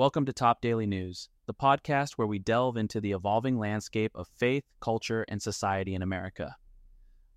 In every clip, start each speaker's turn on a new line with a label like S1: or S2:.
S1: Welcome to Top Daily News, the podcast where we delve into the evolving landscape of faith, culture, and society in America.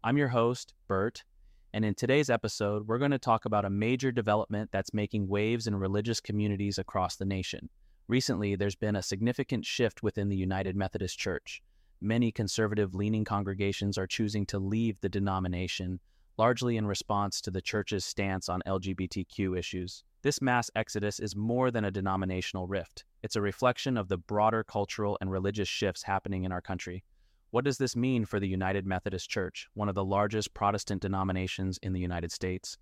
S1: I'm your host, Burt, and in today's episode, we're going to talk about a major development that's making waves in religious communities across the nation. Recently, there's been a significant shift within the United Methodist Church. Many conservative leaning congregations are choosing to leave the denomination, largely in response to the church's stance on LGBTQ issues. This mass exodus is more than a denominational rift. It's a reflection of the broader cultural and religious shifts happening in our country. What does this mean for the United Methodist Church, one of the largest Protestant denominations in the United States?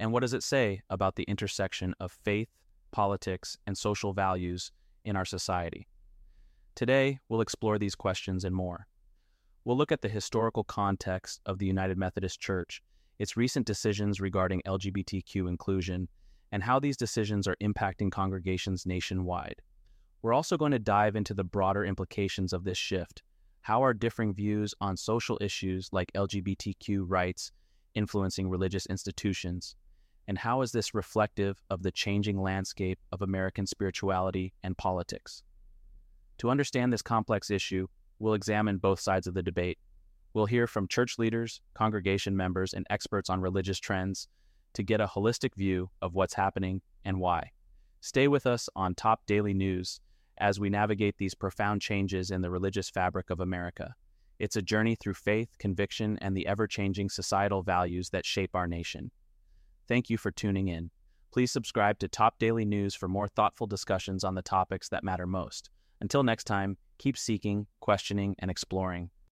S1: And what does it say about the intersection of faith, politics, and social values in our society? Today, we'll explore these questions and more. We'll look at the historical context of the United Methodist Church, its recent decisions regarding LGBTQ inclusion, and how these decisions are impacting congregations nationwide. We're also going to dive into the broader implications of this shift. How are differing views on social issues like LGBTQ rights influencing religious institutions? And how is this reflective of the changing landscape of American spirituality and politics? To understand this complex issue, we'll examine both sides of the debate. We'll hear from church leaders, congregation members, and experts on religious trends to get a holistic view of what's happening and why. Stay with us on Top Daily News as we navigate these profound changes in the religious fabric of America. It's a journey through faith, conviction, and the ever changing societal values that shape our nation. Thank you for tuning in. Please subscribe to Top Daily News for more thoughtful discussions on the topics that matter most. Until next time, keep seeking, questioning, and exploring.